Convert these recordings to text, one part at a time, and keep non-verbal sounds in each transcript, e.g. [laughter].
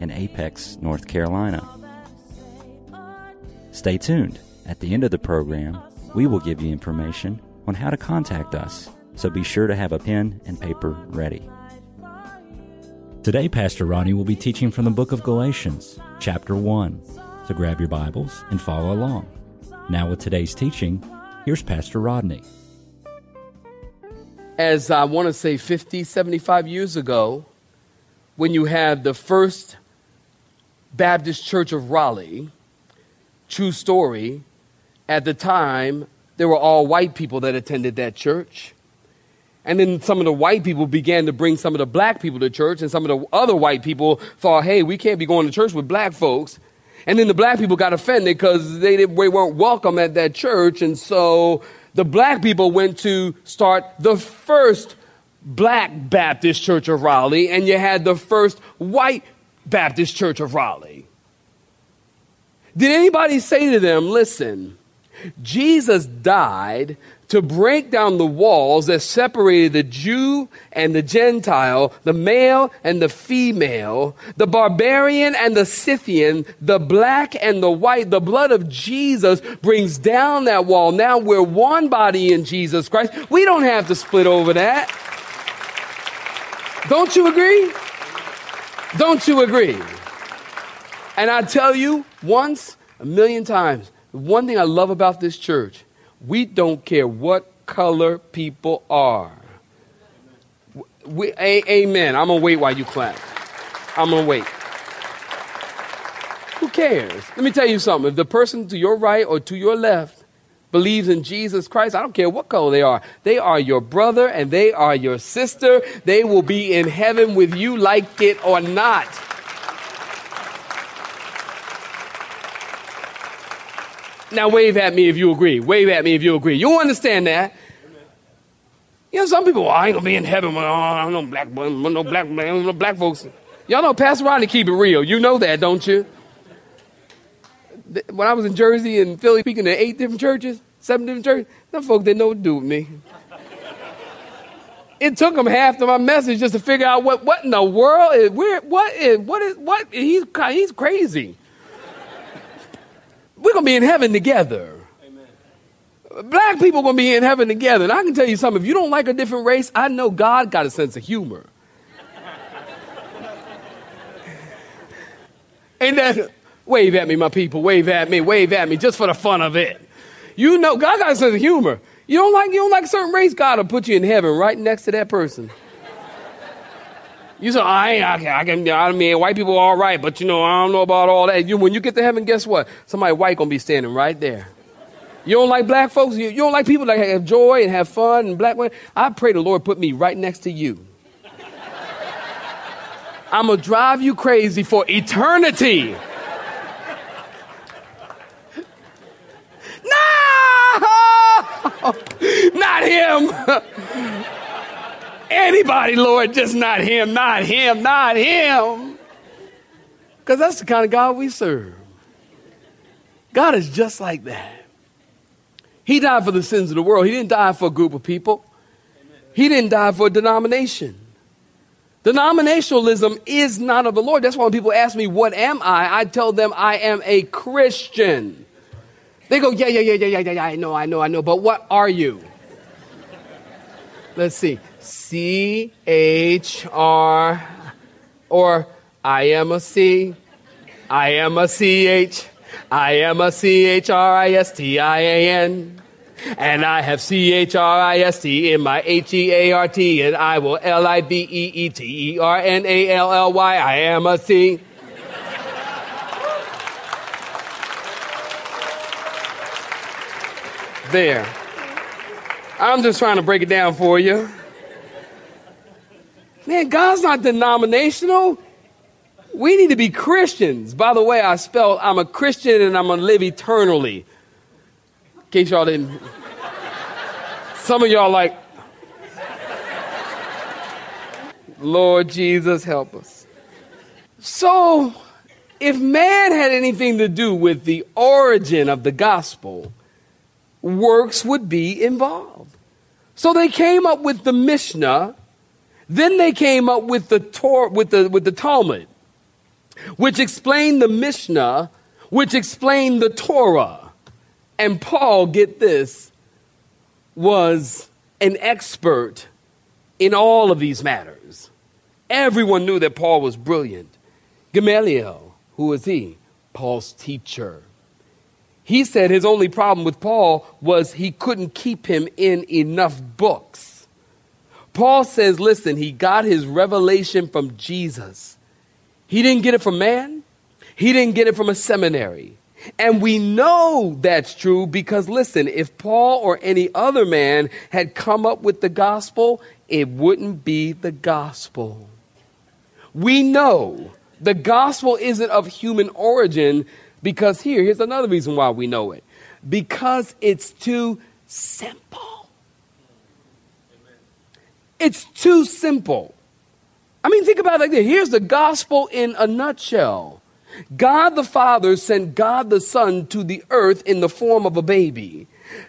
in Apex, North Carolina. Stay tuned. At the end of the program, we will give you information on how to contact us, so be sure to have a pen and paper ready. Today, Pastor Rodney will be teaching from the book of Galatians, chapter 1. So grab your Bibles and follow along. Now, with today's teaching, here's Pastor Rodney. As I want to say 50, 75 years ago, when you had the first Baptist Church of Raleigh, true story, at the time, there were all white people that attended that church. And then some of the white people began to bring some of the black people to church, and some of the other white people thought, hey, we can't be going to church with black folks. And then the black people got offended because they, they weren't welcome at that church. And so the black people went to start the first black Baptist church of Raleigh, and you had the first white Baptist Church of Raleigh. Did anybody say to them, listen, Jesus died to break down the walls that separated the Jew and the Gentile, the male and the female, the barbarian and the Scythian, the black and the white. The blood of Jesus brings down that wall. Now we're one body in Jesus Christ. We don't have to split over that. Don't you agree? Don't you agree? And I tell you once, a million times, one thing I love about this church, we don't care what color people are. We, a, amen. I'm going to wait while you clap. I'm going to wait. Who cares? Let me tell you something. If the person to your right or to your left believes in Jesus Christ, I don't care what color they are. They are your brother and they are your sister. They will be in heaven with you, like it or not. Now, wave at me if you agree. Wave at me if you agree. You understand that? You know, some people, well, I ain't gonna be in heaven with oh, no black, no black, no black folks. Y'all know Pastor Rodney keep it real. You know that, don't you? When I was in Jersey and Philly speaking to eight different churches, seven different churches, them folks didn't know what to do with me. It took them half of my message just to figure out what, what in the world is, where, what is, what is, what, he's, he's crazy. We're going to be in heaven together. Amen. Black people are going to be in heaven together. And I can tell you something if you don't like a different race, I know God got a sense of humor. [laughs] Ain't that? Wave at me, my people. Wave at me. Wave at me just for the fun of it. You know, God got a sense of humor. You don't like you don't like certain race, God will put you in heaven right next to that person. You say, I ain't, I can, I can, I mean, white people are all right, but you know, I don't know about all that. You, when you get to heaven, guess what? Somebody white gonna be standing right there. You don't like black folks? You, you don't like people that have joy and have fun and black women? I pray the Lord put me right next to you. I'm gonna drive you crazy for eternity. no! [laughs] Not him! Anybody, Lord, just not him, not him, not him. Because that's the kind of God we serve. God is just like that. He died for the sins of the world. He didn't die for a group of people. He didn't die for a denomination. Denominationalism is not of the Lord. That's why when people ask me, What am I? I tell them I am a Christian. They go, Yeah, yeah, yeah, yeah, yeah, yeah, yeah, I know, I know, I know. But what are you? Let's see. C H R, or I am a C, I am a C H, I am a C H R I S T I A N. And I have C H R I S T in my H E A R T, and I will L I V E E T E R N A L L Y. I am a C. There. I'm just trying to break it down for you. Man, God's not denominational. We need to be Christians. By the way, I spelled I'm a Christian and I'm going to live eternally. In case y'all didn't. Some of y'all like, Lord Jesus, help us. So, if man had anything to do with the origin of the gospel, works would be involved. So they came up with the Mishnah, then they came up with the Tor- with the with the Talmud, which explained the Mishnah, which explained the Torah. And Paul, get this, was an expert in all of these matters. Everyone knew that Paul was brilliant. Gamaliel, who was he? Paul's teacher. He said his only problem with Paul was he couldn't keep him in enough books. Paul says, listen, he got his revelation from Jesus. He didn't get it from man, he didn't get it from a seminary. And we know that's true because, listen, if Paul or any other man had come up with the gospel, it wouldn't be the gospel. We know the gospel isn't of human origin because here, here's another reason why we know it because it's too simple. It's too simple. I mean, think about it like this. Here's the gospel in a nutshell. God the Father sent God the Son to the earth in the form of a baby.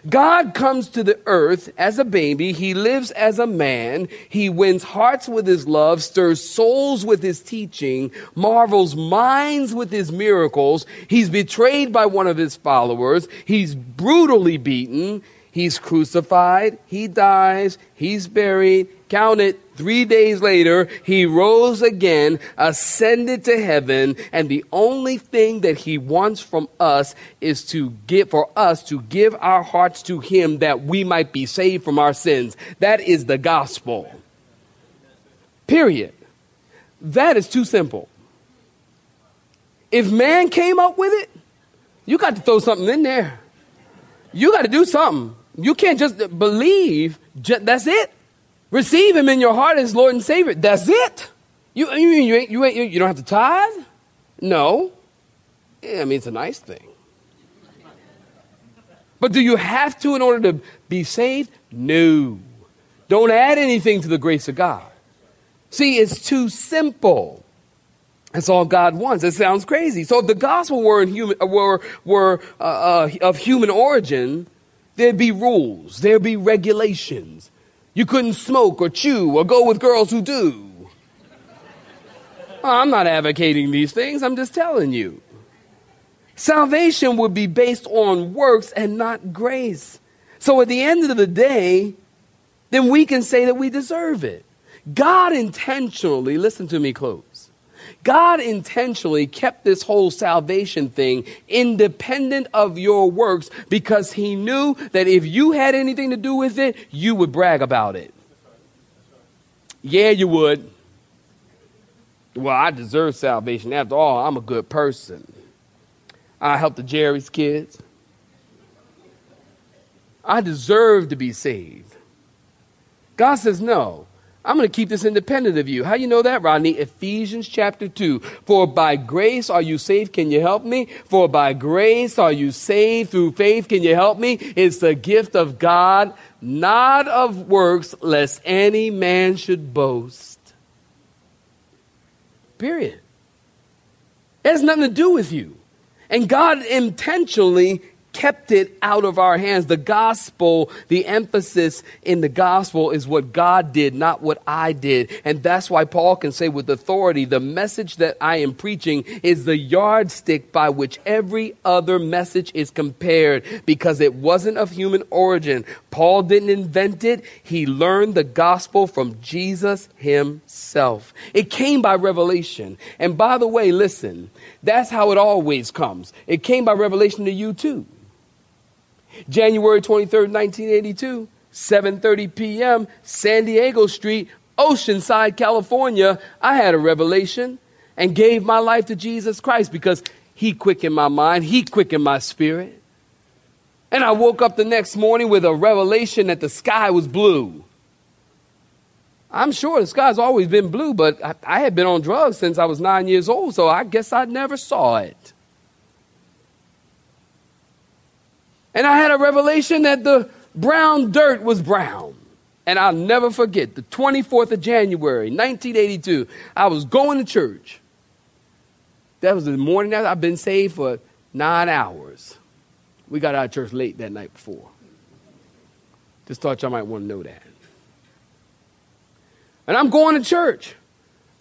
God comes to the earth as a baby. He lives as a man. He wins hearts with his love, stirs souls with his teaching, marvels minds with his miracles. He's betrayed by one of his followers. He's brutally beaten. He's crucified. He dies. He's buried. Count it. Three days later, he rose again, ascended to heaven, and the only thing that he wants from us is to give, for us to give our hearts to him that we might be saved from our sins. That is the gospel. Period. That is too simple. If man came up with it, you got to throw something in there. You got to do something. You can't just believe, ju- that's it. Receive him in your heart as Lord and Savior. That's it. You, you, you, ain't, you, ain't, you don't have to tithe? No. Yeah, I mean, it's a nice thing. But do you have to in order to be saved? No. Don't add anything to the grace of God. See, it's too simple. That's all God wants. It sounds crazy. So if the gospel were, in human, were, were uh, uh, of human origin, there'd be rules, there'd be regulations. You couldn't smoke or chew or go with girls who do. I'm not advocating these things, I'm just telling you. Salvation would be based on works and not grace. So at the end of the day, then we can say that we deserve it. God intentionally, listen to me close. God intentionally kept this whole salvation thing independent of your works because he knew that if you had anything to do with it, you would brag about it. Yeah, you would. Well, I deserve salvation. After all, I'm a good person. I help the Jerry's kids. I deserve to be saved. God says, no. I'm going to keep this independent of you. How you know that, Rodney? Ephesians chapter 2. For by grace are you saved. Can you help me? For by grace are you saved through faith. Can you help me? It's the gift of God, not of works, lest any man should boast. Period. It has nothing to do with you. And God intentionally kept it out of our hands. The gospel, the emphasis in the gospel is what God did, not what I did. And that's why Paul can say with authority, the message that I am preaching is the yardstick by which every other message is compared because it wasn't of human origin. Paul didn't invent it. He learned the gospel from Jesus himself. It came by revelation. And by the way, listen, that's how it always comes. It came by revelation to you too. January 23rd, 1982, 7:30 p.m., San Diego Street, Oceanside, California. I had a revelation and gave my life to Jesus Christ because he quickened my mind, he quickened my spirit. And I woke up the next morning with a revelation that the sky was blue. I'm sure the sky's always been blue, but I, I had been on drugs since I was nine years old, so I guess I never saw it. And I had a revelation that the brown dirt was brown. And I'll never forget the 24th of January, 1982. I was going to church. That was the morning after I've been saved for nine hours. We got out of church late that night before. Just thought y'all might want to know that. And I'm going to church.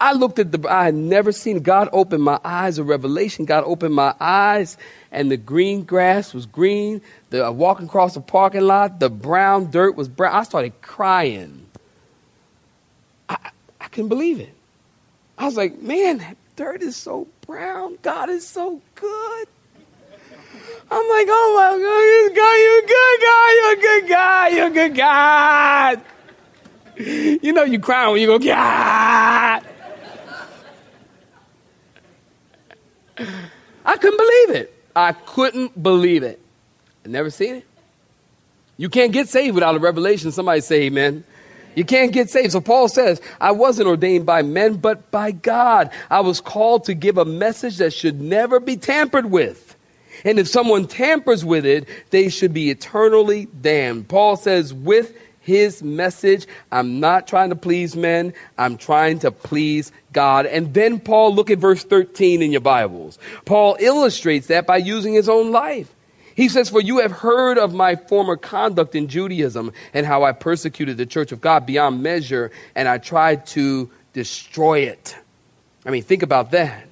I looked at the, I had never seen God open my eyes of revelation. God opened my eyes, and the green grass was green. The, uh, walking across the parking lot, the brown dirt was brown. I started crying. I, I couldn't believe it. I was like, man, that dirt is so brown. God is so good. I'm like, oh my God, you're God, you're a good guy, you're a good guy, you're a good God. You know you cry when you go, God. I couldn't believe it. I couldn't believe it. I never seen it. You can't get saved without a revelation. Somebody say amen. You can't get saved. So Paul says, I wasn't ordained by men, but by God. I was called to give a message that should never be tampered with. And if someone tampers with it, they should be eternally damned. Paul says, with his message, I'm not trying to please men, I'm trying to please God. And then Paul, look at verse 13 in your Bibles. Paul illustrates that by using his own life. He says, For you have heard of my former conduct in Judaism and how I persecuted the church of God beyond measure and I tried to destroy it. I mean, think about that.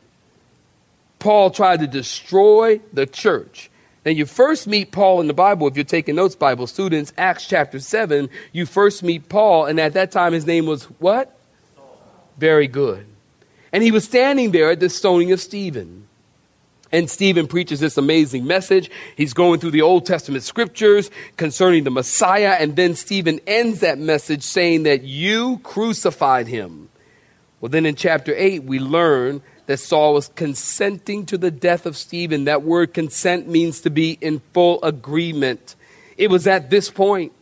Paul tried to destroy the church. And you first meet Paul in the Bible, if you're taking notes, Bible students, Acts chapter 7, you first meet Paul, and at that time his name was what? Very good. And he was standing there at the stoning of Stephen. And Stephen preaches this amazing message. He's going through the Old Testament scriptures concerning the Messiah. And then Stephen ends that message saying that you crucified him. Well, then in chapter 8, we learn that Saul was consenting to the death of Stephen. That word consent means to be in full agreement. It was at this point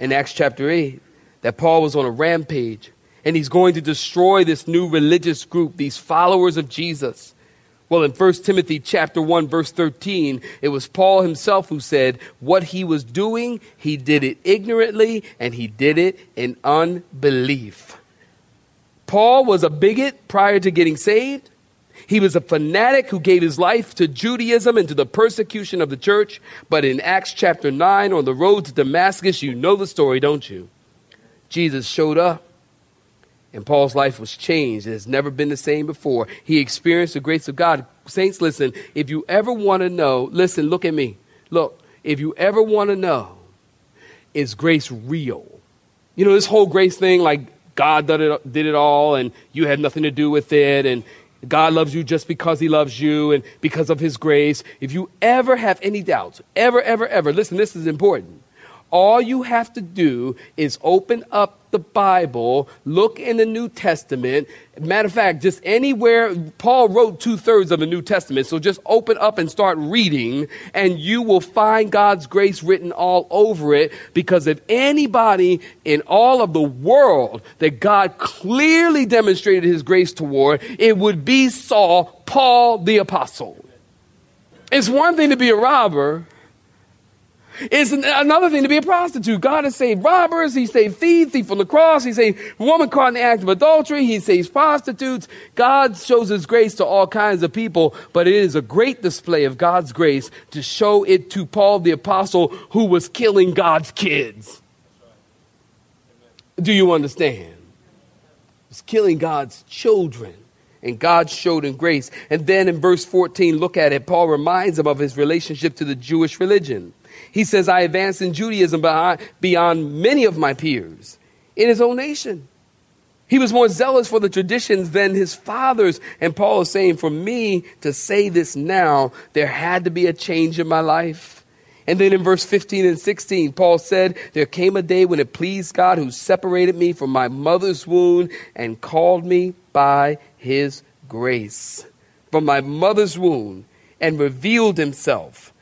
in Acts chapter 8 that Paul was on a rampage and he's going to destroy this new religious group, these followers of Jesus. Well, in 1 Timothy chapter 1 verse 13, it was Paul himself who said what he was doing, he did it ignorantly and he did it in unbelief. Paul was a bigot prior to getting saved. He was a fanatic who gave his life to Judaism and to the persecution of the church. But in Acts chapter 9, on the road to Damascus, you know the story, don't you? Jesus showed up and Paul's life was changed. It has never been the same before. He experienced the grace of God. Saints, listen, if you ever want to know, listen, look at me. Look, if you ever want to know, is grace real? You know, this whole grace thing, like God did it, all and you had nothing to do with it and God loves you just because he loves you and because of his grace. If you ever have any doubts, ever, ever, ever, listen, this is important. All you have to do is open up the Bible, look in the New Testament. Matter of fact, just anywhere, Paul wrote two thirds of the New Testament. So just open up and start reading, and you will find God's grace written all over it. Because if anybody in all of the world that God clearly demonstrated his grace toward, it would be Saul, Paul the Apostle. It's one thing to be a robber. It's another thing to be a prostitute. God has saved robbers. He saved thieves, thief on the cross. He saved woman caught in the act of adultery. He saves prostitutes. God shows his grace to all kinds of people, but it is a great display of God's grace to show it to Paul the apostle who was killing God's kids. Do you understand? Was killing God's children. And God showed him grace. And then in verse 14, look at it. Paul reminds him of his relationship to the Jewish religion. He says, I advanced in Judaism beyond many of my peers in his own nation. He was more zealous for the traditions than his fathers. And Paul is saying, for me to say this now, there had to be a change in my life. And then in verse 15 and 16, Paul said, There came a day when it pleased God who separated me from my mother's womb and called me by his grace. From my mother's womb and revealed himself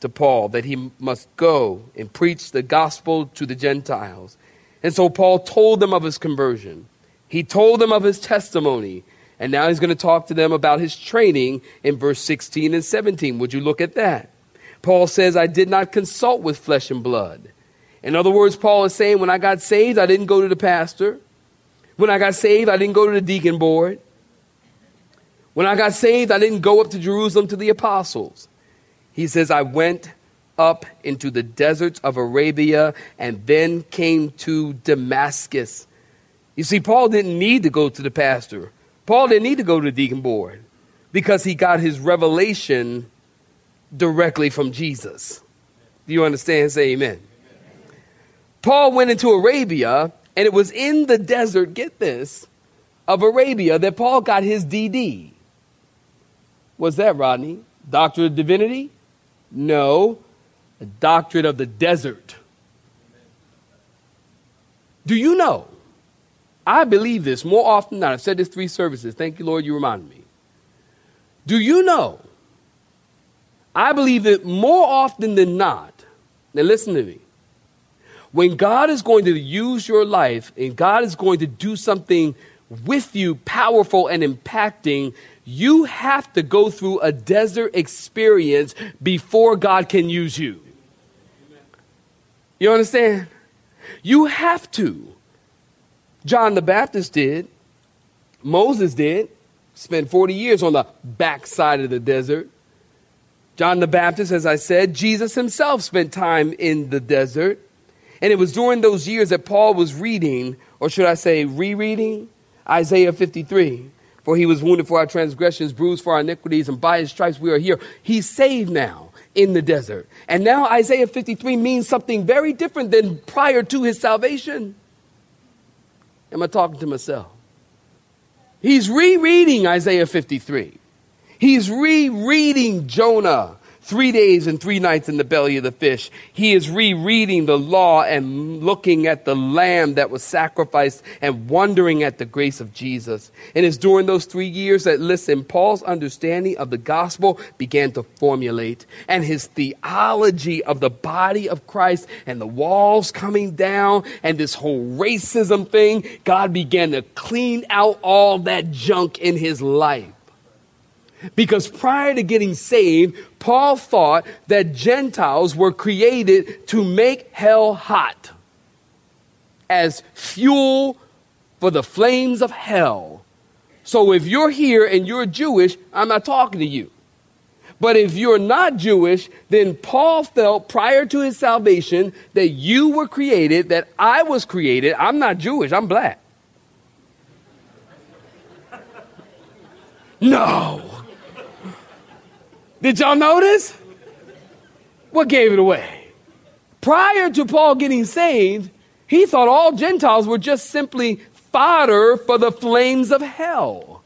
to Paul that he must go and preach the gospel to the Gentiles. And so Paul told them of his conversion. He told them of his testimony. And now he's going to talk to them about his training in verse 16 and 17. Would you look at that? Paul says, I did not consult with flesh and blood. In other words, Paul is saying, when I got saved, I didn't go to the pastor. When I got saved, I didn't go to the deacon board. When I got saved, I didn't go up to Jerusalem to the apostles. He says, I went up into the deserts of Arabia and then came to Damascus. You see, Paul didn't need to go to the pastor. Paul didn't need to go to the deacon board because he got his revelation directly from Jesus. Do you understand? Say amen. Paul went into Arabia, and it was in the desert, get this, of Arabia that Paul got his DD. What's that, Rodney? Doctor of Divinity? No, a doctrine of the desert. Do you know? I believe this more often than not. I've said this three services. Thank you, Lord, you reminded me. Do you know? I believe that more often than not, now listen to me. When God is going to use your life and God is going to do something with you, powerful and impacting, you have to go through a desert experience before God can use you. You understand? You have to. John the Baptist did. Moses did. Spent 40 years on the backside of the desert. John the Baptist, as I said, Jesus himself spent time in the desert. And it was during those years that Paul was reading, or should I say, rereading, Isaiah 53. For he was wounded for our transgressions, bruised for our iniquities, and by his stripes we are here. He's saved now in the desert. And now Isaiah 53 means something very different than prior to his salvation. Am I talking to myself? He's rereading Isaiah 53. He's rereading Jonah three days and three nights in the belly of the fish. He is rereading the law and looking at the lamb that was sacrificed and wondering at the grace of Jesus. And it's during those three years that, listen, Paul's understanding of the gospel began to formulate and his theology of the body of Christ and the walls coming down and this whole racism thing, God began to clean out all that junk in his life. Because prior to getting saved, Paul thought that Gentiles were created to make hell hot as fuel for the flames of hell. So if you're here and you're Jewish, I'm not talking to you. But if you're not Jewish, then Paul felt prior to his salvation that you were created, that I was created. I'm not Jewish, I'm black. [laughs] No. Did y'all notice? What gave it away? Prior to Paul getting saved, he thought all Gentiles were just simply fodder for the flames of hell.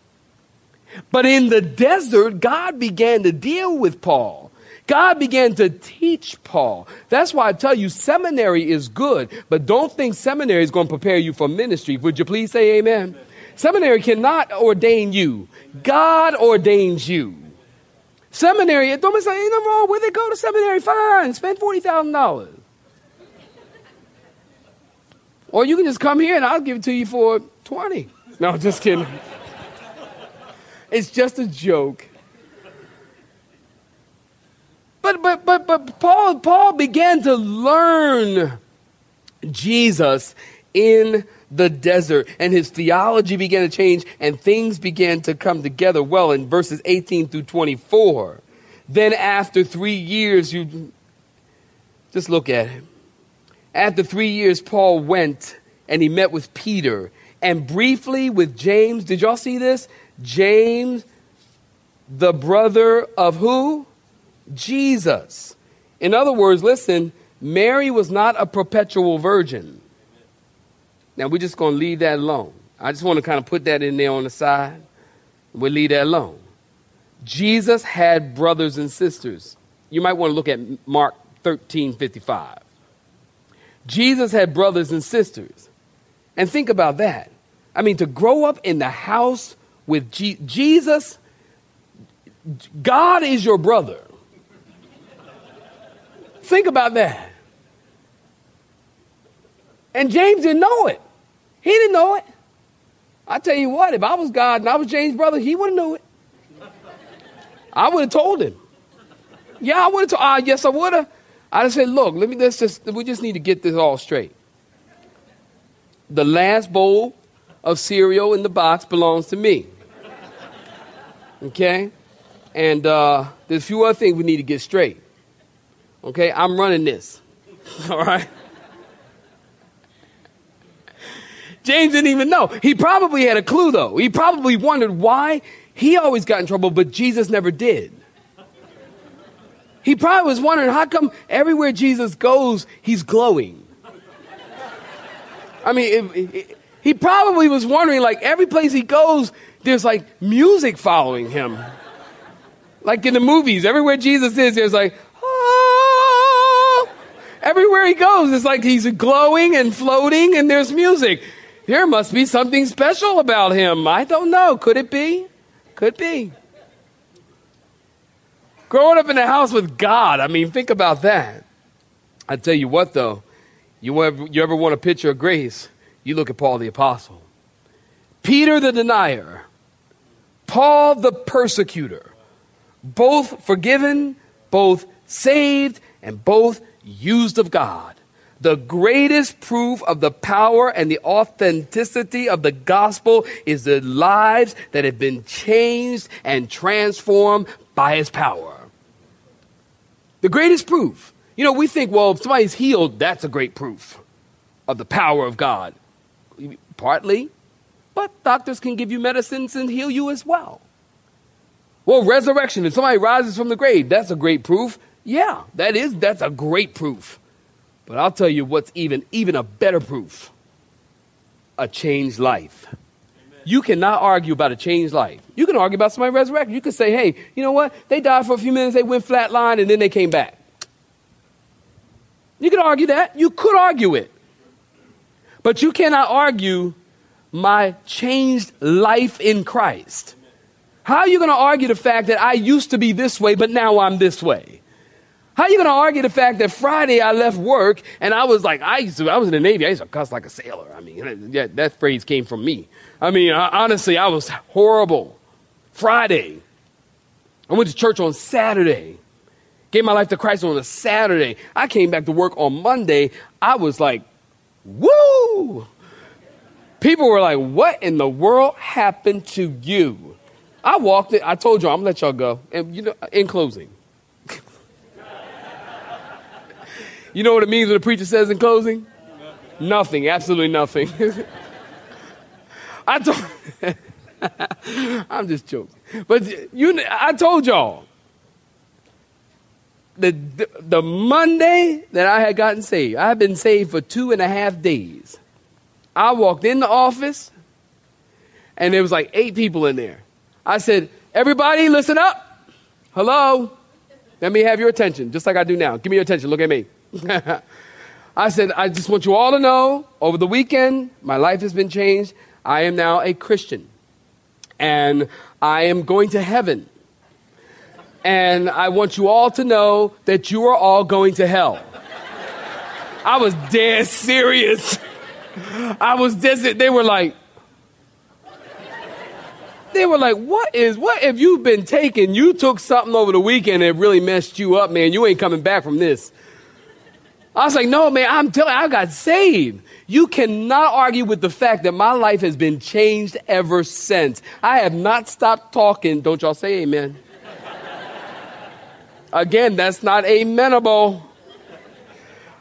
But in the desert, God began to deal with Paul. God began to teach Paul. That's why I tell you, seminary is good, but don't think seminary is going to prepare you for ministry. Would you please say amen? Seminary cannot ordain you, God ordains you. Seminary, don't say ain't nothing wrong with it. Go to seminary, fine. Spend forty thousand dollars. Or you can just come here and I'll give it to you for twenty. No, just kidding. it's just a joke. But but but but Paul Paul began to learn Jesus in the desert, and his theology began to change, and things began to come together well in verses 18 through 24. Then, after three years, you just look at him. After three years, Paul went and he met with Peter and briefly with James. Did y'all see this? James, the brother of who? Jesus. In other words, listen, Mary was not a perpetual virgin. Now we're just going to leave that alone. I just want to kind of put that in there on the side. We'll leave that alone. Jesus had brothers and sisters. You might want to look at Mark 13 55. Jesus had brothers and sisters. And think about that. I mean, to grow up in the house with Jesus, God is your brother. think about that. And James didn't know it. He didn't know it. I tell you what, if I was God and I was James' brother, he would have knew it. I would have told him. Yeah, I would have told. Uh, yes, I would have. I'd have said, look, let me. Let's just. We just need to get this all straight. The last bowl of cereal in the box belongs to me. Okay, and uh, there's a few other things we need to get straight. Okay, I'm running this. [laughs] All right. James didn't even know. He probably had a clue, though. He probably wondered why he always got in trouble, but Jesus never did. He probably was wondering how come everywhere Jesus goes, he's glowing. I mean, it, it, he probably was wondering, like, every place he goes, there's like music following him. Like in the movies, everywhere Jesus is, there's like, oh. Everywhere he goes, it's like he's glowing and floating, and there's music. There must be something special about him. I don't know. Could it be? Could be. Growing up in a house with God, I mean, think about that. I tell you what, though, you ever, you ever want a picture of grace? You look at Paul the Apostle, Peter the denier, Paul the persecutor, both forgiven, both saved, and both used of God. The greatest proof of the power and the authenticity of the gospel is the lives that have been changed and transformed by his power. The greatest proof. You know, we think, well, if somebody's healed, that's a great proof of the power of God. Partly, but doctors can give you medicines and heal you as well. Well, resurrection, if somebody rises from the grave, that's a great proof. Yeah, that is, that's a great proof. But I'll tell you what's even, even a better proof a changed life. Amen. You cannot argue about a changed life. You can argue about somebody resurrected. You could say, hey, you know what? They died for a few minutes, they went flatline, and then they came back. You could argue that. You could argue it. But you cannot argue my changed life in Christ. How are you going to argue the fact that I used to be this way, but now I'm this way? How are you going to argue the fact that Friday I left work and I was like, I used to, I was in the Navy, I used to cuss like a sailor. I mean, yeah, that phrase came from me. I mean, honestly, I was horrible. Friday. I went to church on Saturday. Gave my life to Christ on a Saturday. I came back to work on Monday. I was like, Woo! People were like, What in the world happened to you? I walked it. I told you, I'm gonna let y'all go. And you know, in closing. You know what it means when the preacher says in closing? Nothing, absolutely nothing. [laughs] I told [laughs] I'm just joking. But you I told y'all the, the Monday that I had gotten saved, I had been saved for two and a half days. I walked in the office, and there was like eight people in there. I said, "Everybody, listen up. Hello, let me have your attention, just like I do now. Give me your attention. Look at me." [laughs] I said, "I just want you all to know. Over the weekend, my life has been changed. I am now a Christian, and I am going to heaven." and I want you all to know that you are all going to hell. [laughs] I was dead serious. [laughs] I was dead. They were like, they were like, what is, what have you been taking? You took something over the weekend it really messed you up, man. You ain't coming back from this. I was like, no, man, I'm telling you, I got saved. You cannot argue with the fact that my life has been changed ever since. I have not stopped talking. Don't y'all say amen. Again, that's not amenable.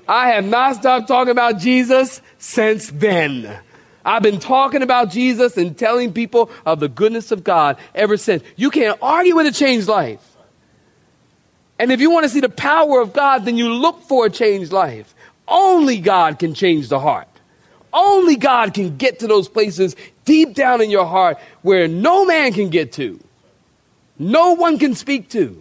I have not stopped talking about Jesus since then. I've been talking about Jesus and telling people of the goodness of God ever since. You can't argue with a changed life. And if you want to see the power of God, then you look for a changed life. Only God can change the heart. Only God can get to those places deep down in your heart where no man can get to, no one can speak to.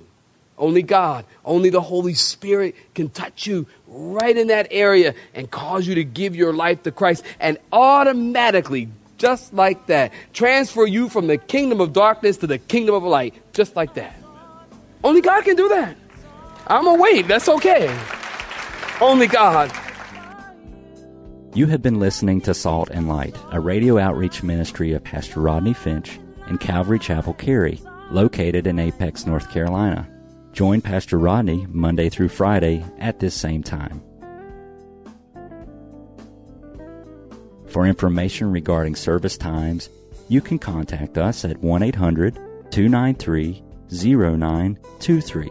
Only God, only the Holy Spirit can touch you right in that area and cause you to give your life to Christ and automatically, just like that, transfer you from the kingdom of darkness to the kingdom of light, just like that. Only God can do that. I'm wait. That's okay. Only God. You have been listening to Salt and Light, a radio outreach ministry of Pastor Rodney Finch in Calvary Chapel, Cary, located in Apex, North Carolina. Join Pastor Rodney Monday through Friday at this same time. For information regarding service times, you can contact us at 1 800 293 0923.